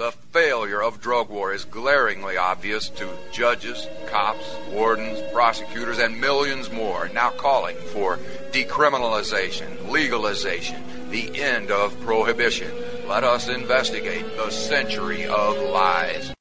The failure of drug war is glaringly obvious to judges, cops, wardens, prosecutors, and millions more now calling for decriminalization, legalization, the end of prohibition. Let us investigate the century of lies.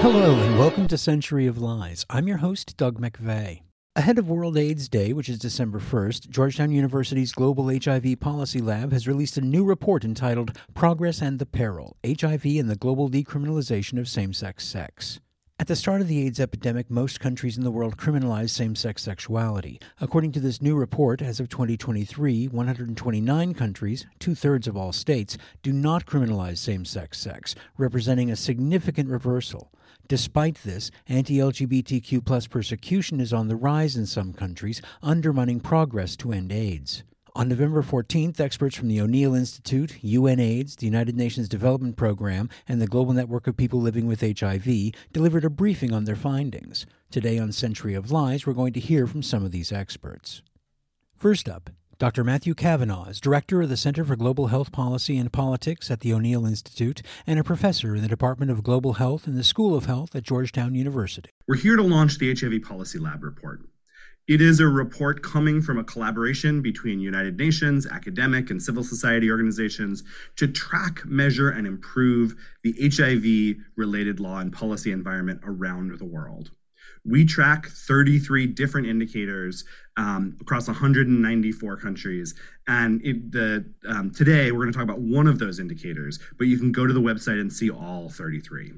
Hello, and welcome to Century of Lies. I'm your host, Doug McVay. Ahead of World AIDS Day, which is December 1st, Georgetown University's Global HIV Policy Lab has released a new report entitled Progress and the Peril HIV and the Global Decriminalization of Same Sex Sex. At the start of the AIDS epidemic, most countries in the world criminalized same sex sexuality. According to this new report, as of 2023, 129 countries, two thirds of all states, do not criminalize same sex sex, representing a significant reversal. Despite this, anti LGBTQ persecution is on the rise in some countries, undermining progress to end AIDS. On November 14th, experts from the O'Neill Institute, UNAIDS, the United Nations Development Program, and the Global Network of People Living with HIV delivered a briefing on their findings. Today on Century of Lies, we're going to hear from some of these experts. First up, Dr. Matthew Kavanagh is director of the Center for Global Health Policy and Politics at the O'Neill Institute and a professor in the Department of Global Health in the School of Health at Georgetown University. We're here to launch the HIV Policy Lab report. It is a report coming from a collaboration between United Nations, academic, and civil society organizations to track, measure, and improve the HIV related law and policy environment around the world. We track 33 different indicators um, across 194 countries. And it, the, um, today we're going to talk about one of those indicators, but you can go to the website and see all 33.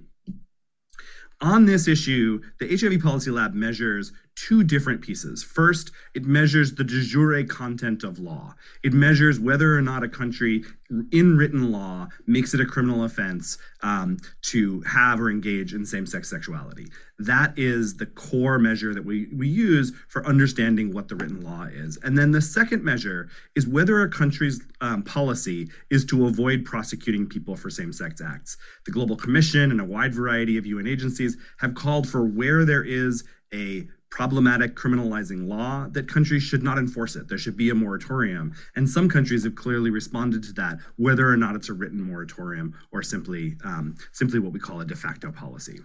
On this issue, the HIV Policy Lab measures two different pieces. First, it measures the de jure content of law. It measures whether or not a country in written law makes it a criminal offense um, to have or engage in same sex sexuality. That is the core measure that we, we use for understanding what the written law is. And then the second measure is whether a country's um, policy is to avoid prosecuting people for same sex acts. The Global Commission and a wide variety of UN agencies have called for where there is a problematic criminalizing law that countries should not enforce it. There should be a moratorium. And some countries have clearly responded to that, whether or not it's a written moratorium or simply, um, simply what we call a de facto policy.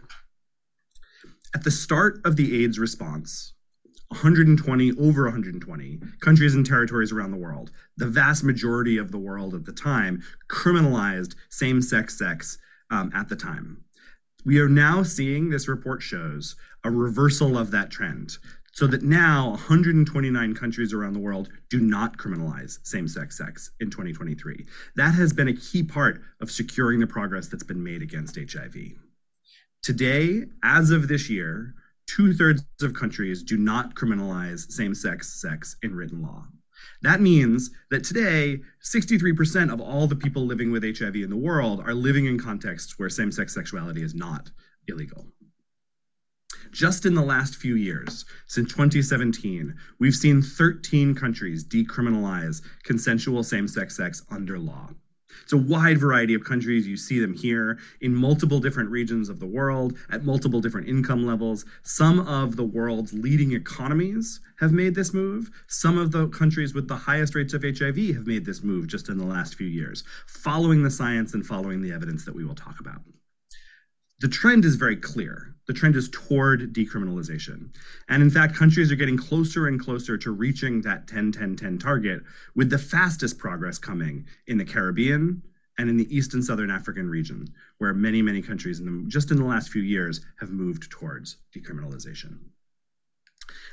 At the start of the AIDS response, 120, over 120 countries and territories around the world, the vast majority of the world at the time, criminalized same sex sex um, at the time. We are now seeing, this report shows, a reversal of that trend. So that now 129 countries around the world do not criminalize same sex sex in 2023. That has been a key part of securing the progress that's been made against HIV. Today, as of this year, two thirds of countries do not criminalize same sex sex in written law. That means that today, 63% of all the people living with HIV in the world are living in contexts where same sex sexuality is not illegal. Just in the last few years, since 2017, we've seen 13 countries decriminalize consensual same sex sex under law. It's a wide variety of countries. You see them here in multiple different regions of the world at multiple different income levels. Some of the world's leading economies have made this move. Some of the countries with the highest rates of HIV have made this move just in the last few years, following the science and following the evidence that we will talk about the trend is very clear. The trend is toward decriminalization. And in fact, countries are getting closer and closer to reaching that 10 10 10 target, with the fastest progress coming in the Caribbean and in the East and Southern African region, where many, many countries in the, just in the last few years have moved towards decriminalization.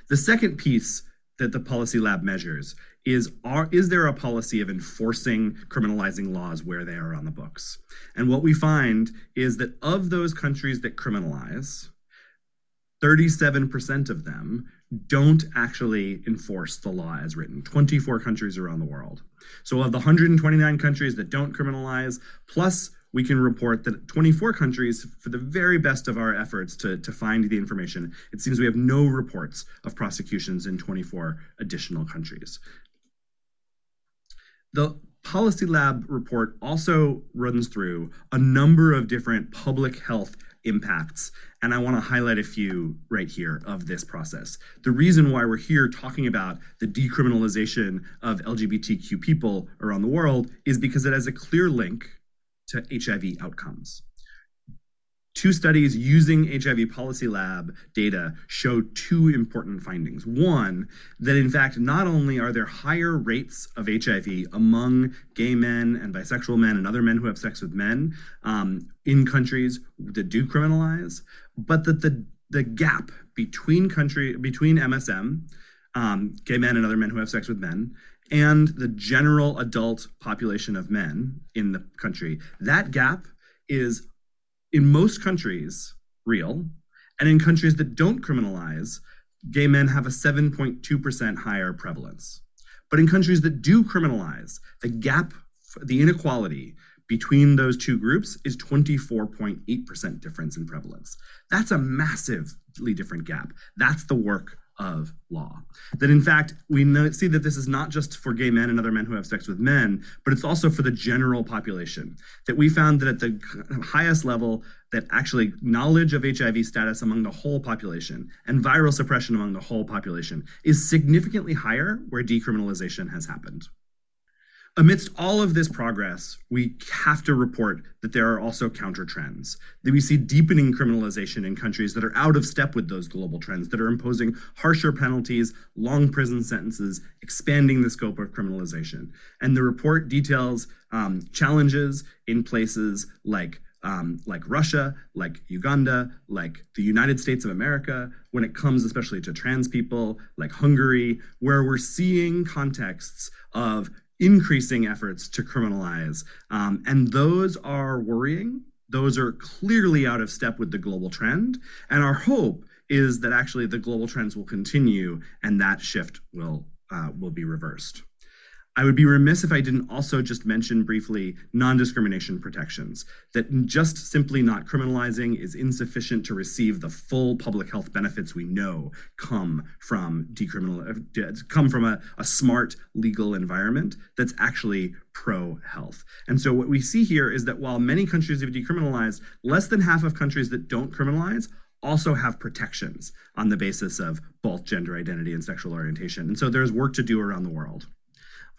The second piece that the policy lab measures is are is there a policy of enforcing criminalizing laws where they are on the books? And what we find is that of those countries that criminalize 37% of them don't actually enforce the law as written. 24 countries around the world. So of the 129 countries that don't criminalize plus we can report that 24 countries, for the very best of our efforts to, to find the information, it seems we have no reports of prosecutions in 24 additional countries. The Policy Lab report also runs through a number of different public health impacts, and I want to highlight a few right here of this process. The reason why we're here talking about the decriminalization of LGBTQ people around the world is because it has a clear link to HIV outcomes. Two studies using HIV Policy Lab data show two important findings. One, that in fact, not only are there higher rates of HIV among gay men and bisexual men and other men who have sex with men um, in countries that do criminalize, but that the, the gap between country between MSM, um, gay men and other men who have sex with men, and the general adult population of men in the country, that gap is in most countries real. And in countries that don't criminalize, gay men have a 7.2% higher prevalence. But in countries that do criminalize, the gap, the inequality between those two groups is 24.8% difference in prevalence. That's a massively different gap. That's the work of law. That in fact, we know, see that this is not just for gay men and other men who have sex with men, but it's also for the general population. That we found that at the highest level, that actually knowledge of HIV status among the whole population and viral suppression among the whole population is significantly higher where decriminalization has happened. Amidst all of this progress, we have to report that there are also counter trends, that we see deepening criminalization in countries that are out of step with those global trends, that are imposing harsher penalties, long prison sentences, expanding the scope of criminalization. And the report details um, challenges in places like um, like Russia, like Uganda, like the United States of America, when it comes especially to trans people, like Hungary, where we're seeing contexts of increasing efforts to criminalize. Um, and those are worrying. Those are clearly out of step with the global trend. And our hope is that actually the global trends will continue and that shift will uh, will be reversed. I would be remiss if I didn't also just mention briefly non discrimination protections, that just simply not criminalizing is insufficient to receive the full public health benefits we know come from decriminal, uh, come from a, a smart legal environment that's actually pro health. And so what we see here is that while many countries have decriminalized, less than half of countries that don't criminalize also have protections on the basis of both gender identity and sexual orientation. And so there's work to do around the world.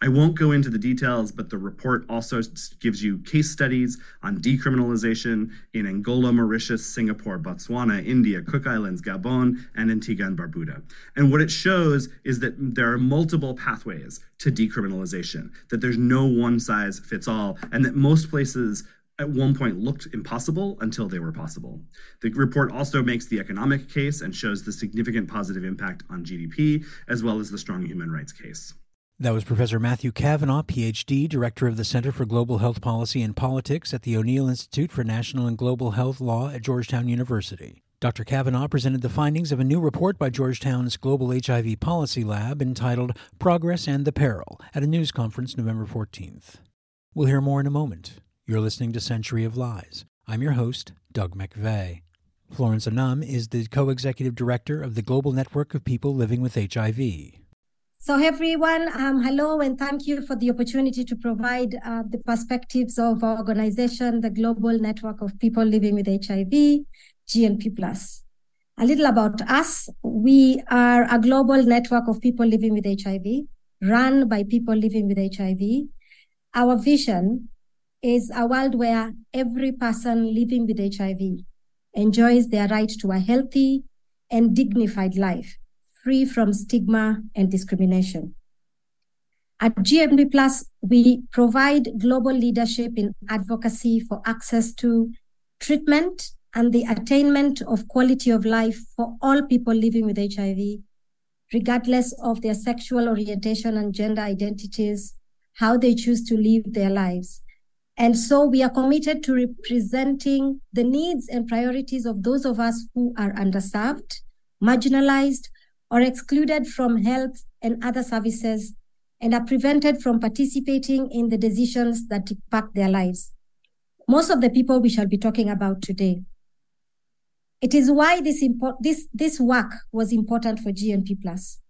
I won't go into the details, but the report also gives you case studies on decriminalization in Angola, Mauritius, Singapore, Botswana, India, Cook Islands, Gabon, and Antigua and Barbuda. And what it shows is that there are multiple pathways to decriminalization, that there's no one size fits all, and that most places at one point looked impossible until they were possible. The report also makes the economic case and shows the significant positive impact on GDP, as well as the strong human rights case. That was Professor Matthew Kavanagh, PhD, Director of the Center for Global Health Policy and Politics at the O'Neill Institute for National and Global Health Law at Georgetown University. Dr. Kavanagh presented the findings of a new report by Georgetown's Global HIV Policy Lab entitled Progress and the Peril at a news conference November 14th. We'll hear more in a moment. You're listening to Century of Lies. I'm your host, Doug McVay. Florence Anam is the co executive director of the Global Network of People Living with HIV. So, everyone, um, hello, and thank you for the opportunity to provide uh, the perspectives of our organization, the Global Network of People Living with HIV, GNP. A little about us we are a global network of people living with HIV, run by people living with HIV. Our vision is a world where every person living with HIV enjoys their right to a healthy and dignified life free from stigma and discrimination. At GNP Plus, we provide global leadership in advocacy for access to treatment and the attainment of quality of life for all people living with HIV, regardless of their sexual orientation and gender identities, how they choose to live their lives. And so we are committed to representing the needs and priorities of those of us who are underserved, marginalized, or excluded from health and other services and are prevented from participating in the decisions that impact their lives. Most of the people we shall be talking about today. It is why this, import, this, this work was important for GNP Plus.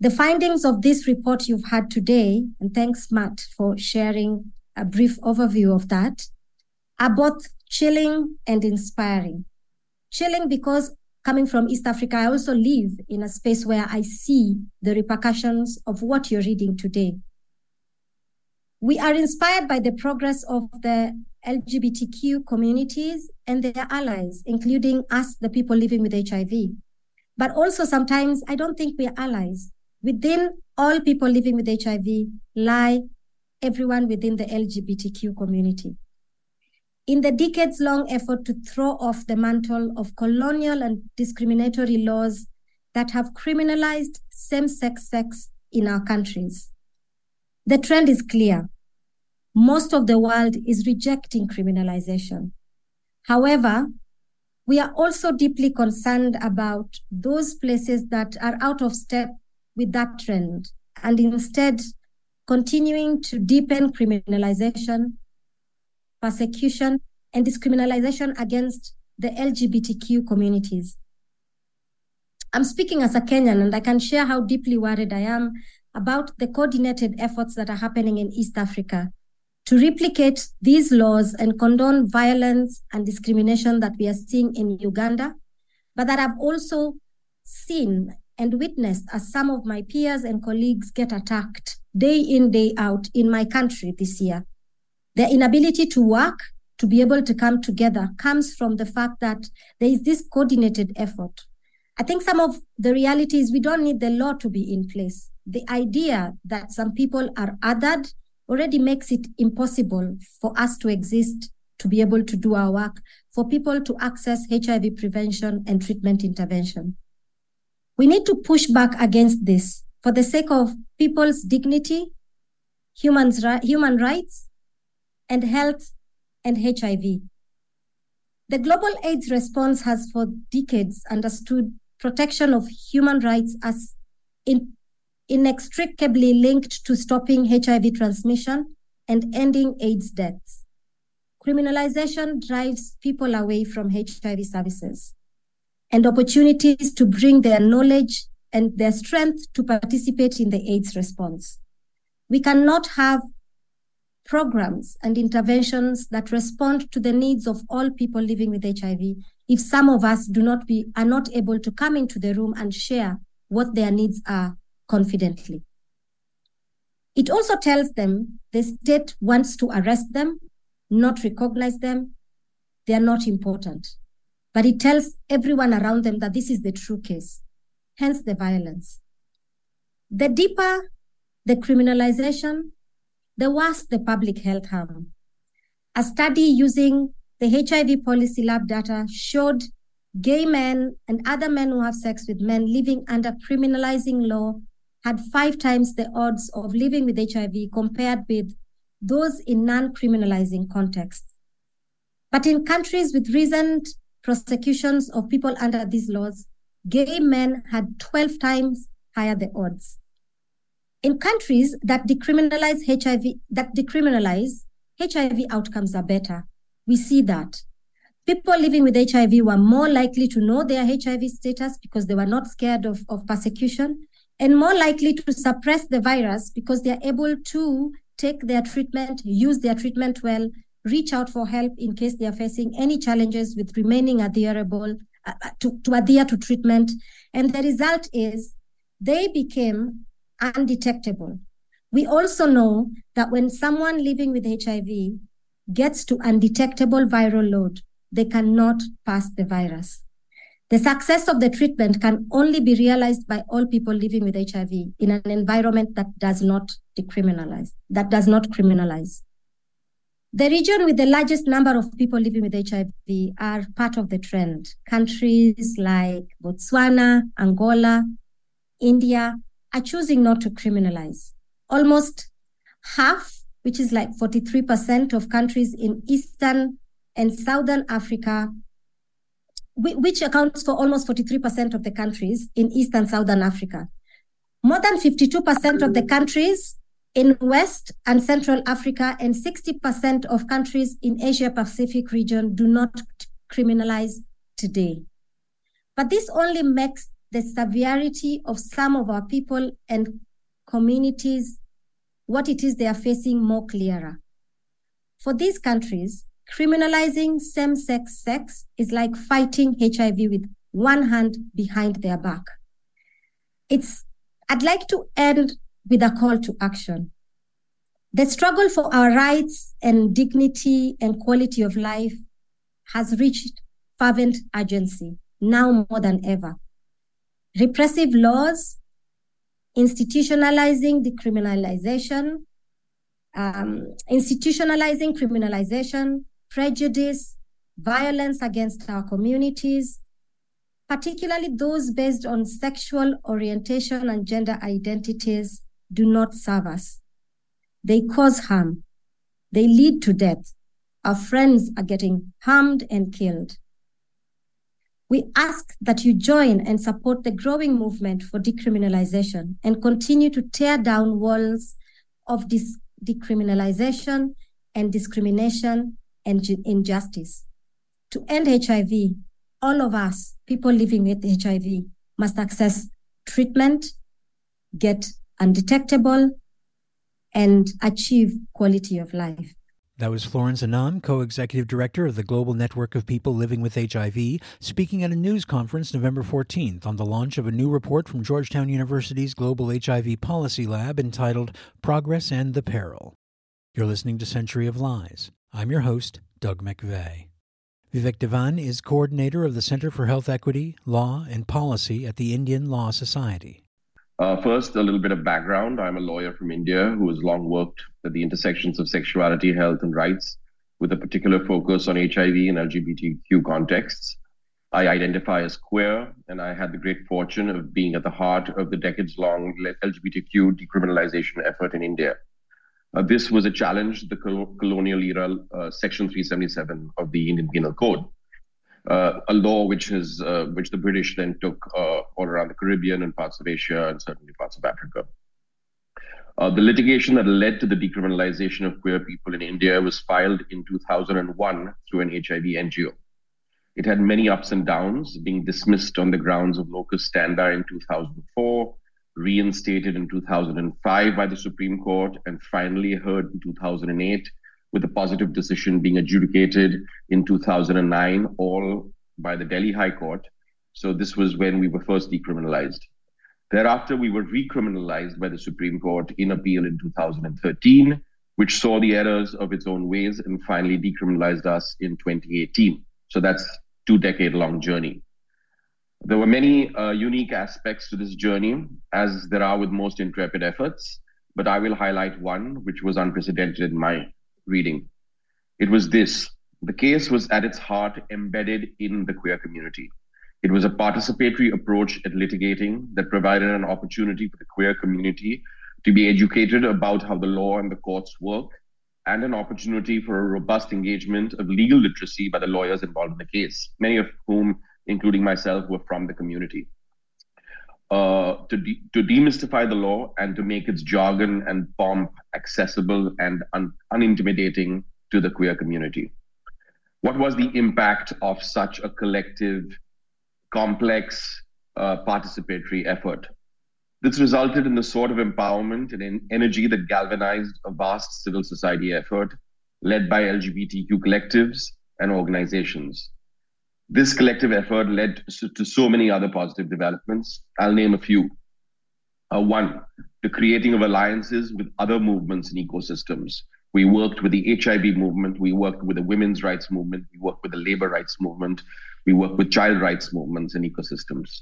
The findings of this report you've had today, and thanks, Matt, for sharing a brief overview of that, are both chilling and inspiring. Chilling because coming from East Africa, I also live in a space where I see the repercussions of what you're reading today. We are inspired by the progress of the LGBTQ communities and their allies, including us, the people living with HIV. But also sometimes I don't think we are allies. Within all people living with HIV lie everyone within the LGBTQ community. In the decades long effort to throw off the mantle of colonial and discriminatory laws that have criminalized same sex sex in our countries, the trend is clear. Most of the world is rejecting criminalization. However, we are also deeply concerned about those places that are out of step with that trend and instead continuing to deepen criminalization, persecution, and discriminalization against the LGBTQ communities. I'm speaking as a Kenyan, and I can share how deeply worried I am about the coordinated efforts that are happening in East Africa to replicate these laws and condone violence and discrimination that we are seeing in Uganda, but that I've also seen and witnessed as some of my peers and colleagues get attacked day in, day out in my country this year. Their inability to work, to be able to come together, comes from the fact that there is this coordinated effort. I think some of the reality is we don't need the law to be in place the idea that some people are othered already makes it impossible for us to exist, to be able to do our work, for people to access HIV prevention and treatment intervention. We need to push back against this for the sake of people's dignity, humans, human rights, and health and HIV. The global AIDS response has for decades understood protection of human rights as in inextricably linked to stopping HIV transmission and ending AIDS deaths. Criminalization drives people away from HIV services and opportunities to bring their knowledge and their strength to participate in the AIDS response. We cannot have programs and interventions that respond to the needs of all people living with HIV if some of us do not be are not able to come into the room and share what their needs are confidently. It also tells them the state wants to arrest them, not recognize them, they are not important. But it tells everyone around them that this is the true case, hence the violence. The deeper the criminalization, the worse the public health harm. A study using the HIV policy lab data showed gay men and other men who have sex with men living under criminalizing law had five times the odds of living with HIV compared with those in non criminalizing contexts. But in countries with recent prosecutions of people under these laws, gay men had 12 times higher the odds. In countries that decriminalize HIV, that decriminalize, HIV outcomes are better. We see that. People living with HIV were more likely to know their HIV status because they were not scared of, of persecution and more likely to suppress the virus because they're able to take their treatment, use their treatment well, reach out for help in case they are facing any challenges with remaining adherable uh, uh, to, to adhere to treatment. And the result is they became undetectable. We also know that when someone living with HIV gets to undetectable viral load, they cannot pass the virus. The success of the treatment can only be realized by all people living with HIV in an environment that does not decriminalize, that does not criminalize. The region with the largest number of people living with HIV are part of the trend. Countries like Botswana, Angola, India are choosing not to criminalize. Almost half, which is like 43% of countries in Eastern and Southern Africa which accounts for almost 43% of the countries in East and Southern Africa. More than 52% of the countries in West and Central Africa and 60% of countries in Asia Pacific region do not criminalize today. But this only makes the severity of some of our people and communities, what it is they are facing more clearer. For these countries, Criminalizing same sex sex is like fighting HIV with one hand behind their back. It's, I'd like to end with a call to action. The struggle for our rights and dignity and quality of life has reached fervent urgency now more than ever. Repressive laws, institutionalizing decriminalization, um, institutionalizing criminalization, prejudice, violence against our communities, particularly those based on sexual orientation and gender identities, do not serve us. They cause harm. They lead to death. Our friends are getting harmed and killed. We ask that you join and support the growing movement for decriminalization and continue to tear down walls of dis- decriminalization and discrimination and injustice. To end HIV, all of us, people living with HIV, must access treatment, get undetectable, and achieve quality of life. That was Florence Anam, co executive director of the Global Network of People Living with HIV, speaking at a news conference November 14th on the launch of a new report from Georgetown University's Global HIV Policy Lab entitled Progress and the Peril. You're listening to Century of Lies. I'm your host, Doug McVay. Vivek Divan is coordinator of the Center for Health Equity, Law, and Policy at the Indian Law Society. Uh, first, a little bit of background. I'm a lawyer from India who has long worked at the intersections of sexuality, health, and rights with a particular focus on HIV and LGBTQ contexts. I identify as queer, and I had the great fortune of being at the heart of the decades long LGBTQ decriminalization effort in India. Uh, this was a challenge the colonial era, uh, Section 377 of the Indian Penal Code uh, a law which has uh, which the British then took uh, all around the Caribbean and parts of Asia and certainly parts of Africa. Uh, the litigation that led to the decriminalization of queer people in India was filed in 2001 through an HIV NGO. It had many ups and downs, being dismissed on the grounds of locus standi in 2004, reinstated in 2005 by the Supreme Court, and finally heard in 2008 with a positive decision being adjudicated in 2009, all by the Delhi High Court. So this was when we were first decriminalized. Thereafter, we were recriminalized by the Supreme Court in appeal in 2013, which saw the errors of its own ways and finally decriminalized us in 2018. So that's two decade long journey. There were many uh, unique aspects to this journey, as there are with most intrepid efforts, but I will highlight one which was unprecedented in my reading. It was this the case was at its heart embedded in the queer community. It was a participatory approach at litigating that provided an opportunity for the queer community to be educated about how the law and the courts work, and an opportunity for a robust engagement of legal literacy by the lawyers involved in the case, many of whom, including myself, were from the community. Uh, to, de- to demystify the law and to make its jargon and pomp accessible and un- unintimidating to the queer community. What was the impact of such a collective, complex, uh, participatory effort? This resulted in the sort of empowerment and energy that galvanized a vast civil society effort led by LGBTQ collectives and organizations. This collective effort led to so many other positive developments. I'll name a few. Uh, one, the creating of alliances with other movements and ecosystems. We worked with the HIV movement, we worked with the women's rights movement, we worked with the labor rights movement, we worked with child rights movements and ecosystems.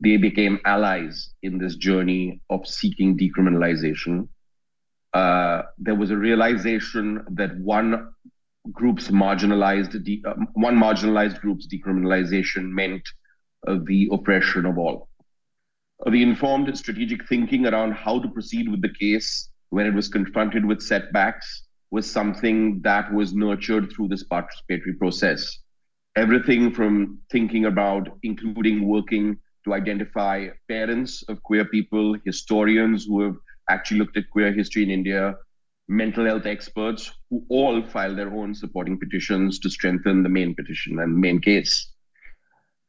They became allies in this journey of seeking decriminalization. Uh, there was a realization that one groups marginalized, de- uh, one marginalized group's decriminalization meant uh, the oppression of all. The informed strategic thinking around how to proceed with the case when it was confronted with setbacks was something that was nurtured through this participatory process. Everything from thinking about including working to identify parents of queer people, historians who have actually looked at queer history in India, mental health experts who all filed their own supporting petitions to strengthen the main petition and main case.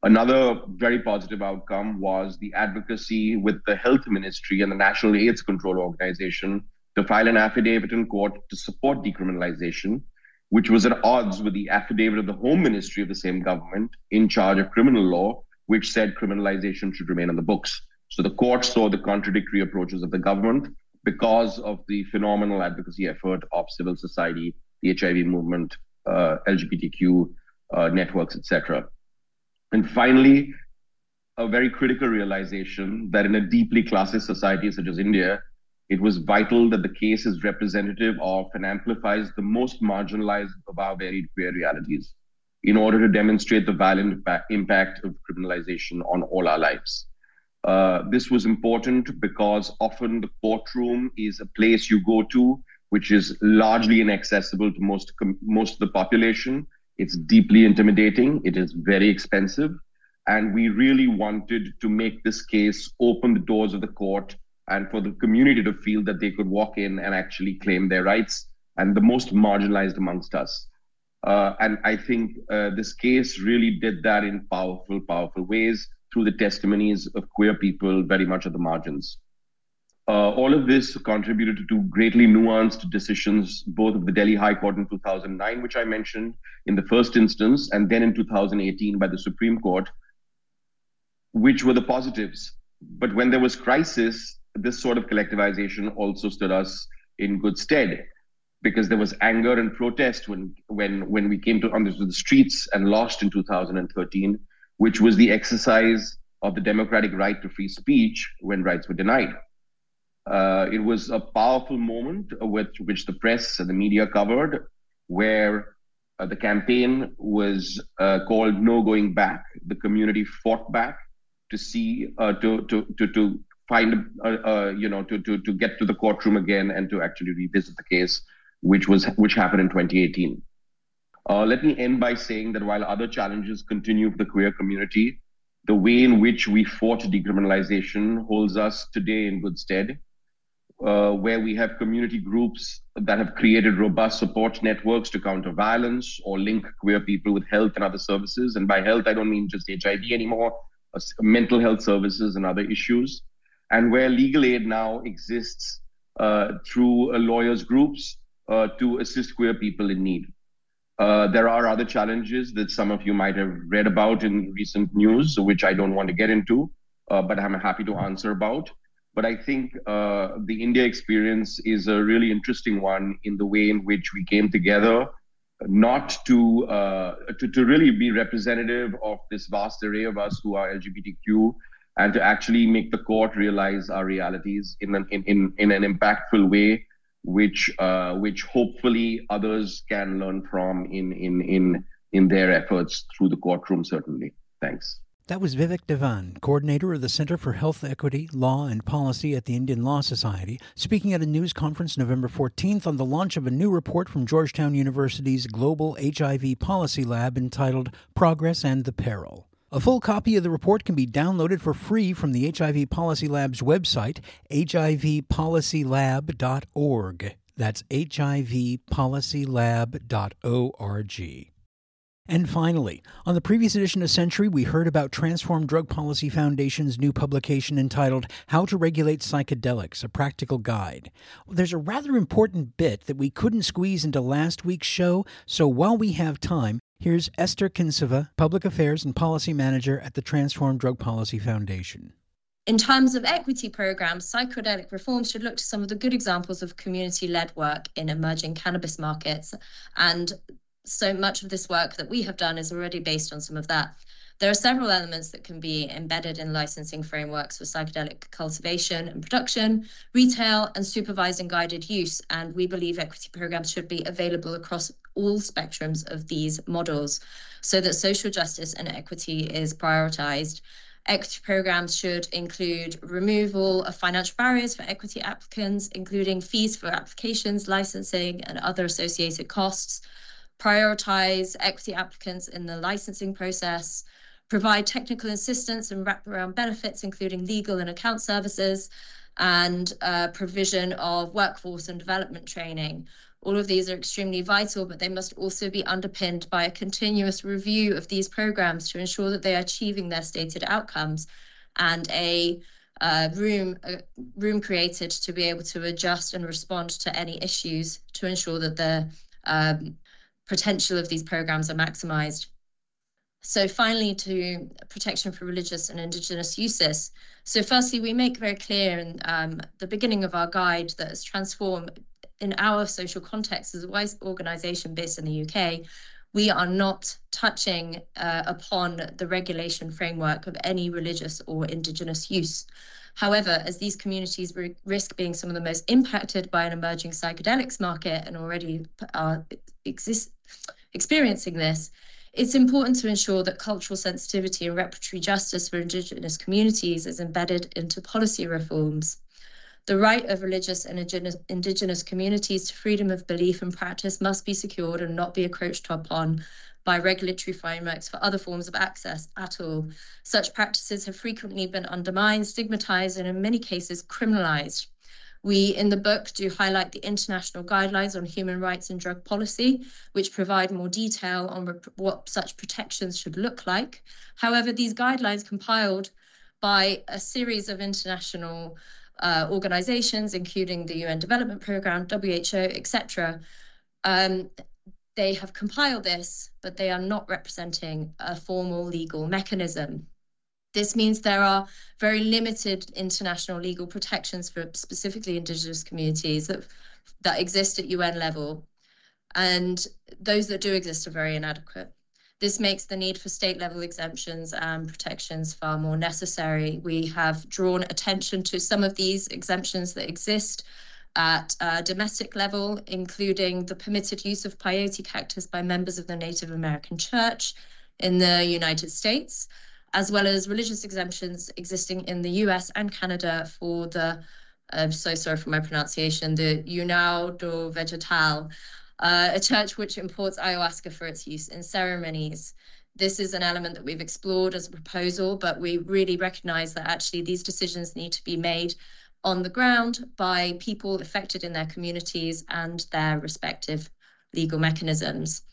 Another very positive outcome was the advocacy with the health ministry and the National AIDS Control Organization to file an affidavit in court to support decriminalization, which was at odds with the affidavit of the Home Ministry of the same government in charge of criminal law, which said criminalization should remain on the books. So the court saw the contradictory approaches of the government because of the phenomenal advocacy effort of civil society, the HIV movement, uh, LGBTQ uh, networks, etc. And finally, a very critical realization that in a deeply classist society such as India, it was vital that the case is representative of and amplifies the most marginalized of our varied queer realities in order to demonstrate the violent impact of criminalization on all our lives. Uh, this was important because often the courtroom is a place you go to which is largely inaccessible to most most of the population. It's deeply intimidating. It is very expensive, and we really wanted to make this case open the doors of the court and for the community to feel that they could walk in and actually claim their rights and the most marginalized amongst us. Uh, and I think uh, this case really did that in powerful, powerful ways through the testimonies of queer people very much at the margins. Uh, all of this contributed to greatly nuanced decisions, both of the Delhi High Court in 2009, which I mentioned in the first instance, and then in 2018 by the Supreme Court, which were the positives. But when there was crisis, this sort of collectivization also stood us in good stead because there was anger and protest when when when we came to onto the streets and lost in 2013 which was the exercise of the democratic right to free speech when rights were denied uh, it was a powerful moment with which the press and the media covered where uh, the campaign was uh, called no going back the community fought back to see uh, to, to to to find uh, uh, you know to, to to get to the courtroom again and to actually revisit the case which was which happened in 2018. Uh, let me end by saying that while other challenges continue for the queer community, the way in which we fought decriminalization holds us today in good stead, uh, where we have community groups that have created robust support networks to counter violence or link queer people with health and other services. And by health, I don't mean just HIV anymore, uh, mental health services and other issues. And where legal aid now exists uh, through uh, lawyers' groups uh, to assist queer people in need. Uh, there are other challenges that some of you might have read about in recent news, which I don't want to get into, but I'm happy to answer about. But I think uh, the India experience is a really interesting one in the way in which we came together, not to, uh, to, to really be representative of this vast array of us who are LGBTQ, and to actually make the court realize our realities in an, in, in, in an impactful way which uh, which hopefully others can learn from in in in in their efforts through the courtroom. Certainly, thanks. That was Vivek Divan, coordinator of the Center for Health Equity, Law and Policy at the Indian Law Society, speaking at a news conference November 14th on the launch of a new report from Georgetown University's Global HIV Policy Lab entitled Progress and the Peril. A full copy of the report can be downloaded for free from the HIV Policy Lab's website, hivpolicylab.org. That's hivpolicylab.org. And finally, on the previous edition of Century, we heard about Transform Drug Policy Foundation's new publication entitled How to Regulate Psychedelics, a Practical Guide. There's a rather important bit that we couldn't squeeze into last week's show, so while we have time, Here's Esther Kinseva, Public Affairs and Policy Manager at the Transform Drug Policy Foundation. In terms of equity programs, psychedelic reform should look to some of the good examples of community led work in emerging cannabis markets. And so much of this work that we have done is already based on some of that. There are several elements that can be embedded in licensing frameworks for psychedelic cultivation and production, retail, and supervised and guided use. And we believe equity programs should be available across all spectrums of these models so that social justice and equity is prioritized. Equity programs should include removal of financial barriers for equity applicants, including fees for applications, licensing, and other associated costs. Prioritize equity applicants in the licensing process provide technical assistance and wraparound benefits, including legal and account services, and uh, provision of workforce and development training. All of these are extremely vital, but they must also be underpinned by a continuous review of these programs to ensure that they are achieving their stated outcomes and a uh, room uh, room created to be able to adjust and respond to any issues to ensure that the um, potential of these programs are maximized. So, finally, to protection for religious and indigenous uses. So, firstly, we make very clear in um, the beginning of our guide that as Transform, in our social context, as a wise organization based in the UK, we are not touching uh, upon the regulation framework of any religious or indigenous use. However, as these communities risk being some of the most impacted by an emerging psychedelics market and already are exist, experiencing this, it's important to ensure that cultural sensitivity and reparatory justice for Indigenous communities is embedded into policy reforms. The right of religious and indigenous communities to freedom of belief and practice must be secured and not be encroached upon by regulatory frameworks for other forms of access at all. Such practices have frequently been undermined, stigmatized, and in many cases criminalized. We, in the book, do highlight the international guidelines on human rights and drug policy, which provide more detail on what such protections should look like. However, these guidelines compiled by a series of international uh, organizations, including the UN Development Programme, WHO, etc. Um, they have compiled this, but they are not representing a formal legal mechanism. This means there are very limited international legal protections for specifically Indigenous communities that, that exist at UN level, and those that do exist are very inadequate. This makes the need for state level exemptions and protections far more necessary. We have drawn attention to some of these exemptions that exist at a domestic level, including the permitted use of peyote cactus by members of the Native American Church in the United States, as well as religious exemptions existing in the US and Canada for the, I'm so sorry for my pronunciation, the União do Vegetal, uh, a church which imports ayahuasca for its use in ceremonies. This is an element that we've explored as a proposal, but we really recognize that actually these decisions need to be made on the ground by people affected in their communities and their respective legal mechanisms.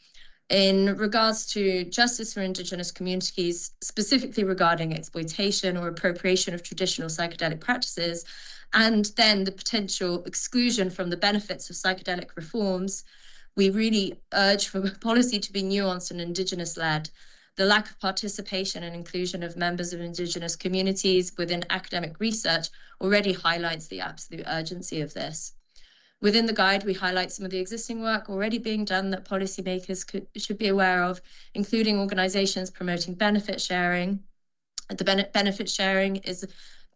In regards to justice for Indigenous communities, specifically regarding exploitation or appropriation of traditional psychedelic practices, and then the potential exclusion from the benefits of psychedelic reforms, we really urge for policy to be nuanced and Indigenous led. The lack of participation and inclusion of members of Indigenous communities within academic research already highlights the absolute urgency of this. Within the guide, we highlight some of the existing work already being done that policymakers could, should be aware of, including organizations promoting benefit sharing. The benefit sharing is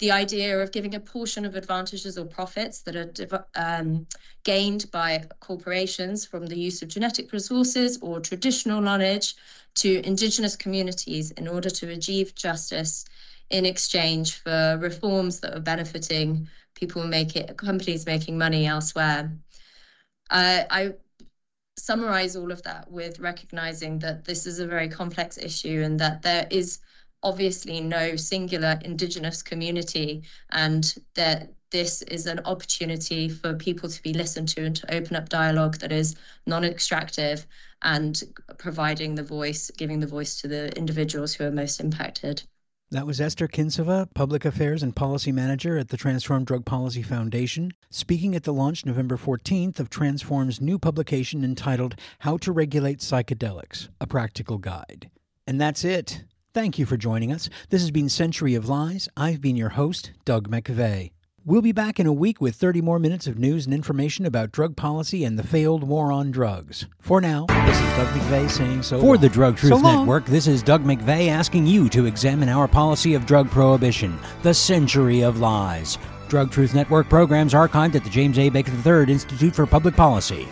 the idea of giving a portion of advantages or profits that are um, gained by corporations from the use of genetic resources or traditional knowledge to indigenous communities in order to achieve justice in exchange for reforms that are benefiting people making companies making money elsewhere. Uh, I summarize all of that with recognizing that this is a very complex issue and that there is obviously no singular indigenous community and that this is an opportunity for people to be listened to and to open up dialogue that is non-extractive and providing the voice giving the voice to the individuals who are most impacted that was Esther Kinsova, Public Affairs and Policy Manager at the Transform Drug Policy Foundation, speaking at the launch November 14th of Transform's new publication entitled How to Regulate Psychedelics A Practical Guide. And that's it. Thank you for joining us. This has been Century of Lies. I've been your host, Doug McVay. We'll be back in a week with 30 more minutes of news and information about drug policy and the failed war on drugs. For now, this is Doug McVay saying so. For long. the Drug Truth so Network, this is Doug McVay asking you to examine our policy of drug prohibition, the century of lies. Drug Truth Network programs archived at the James A. Baker III Institute for Public Policy.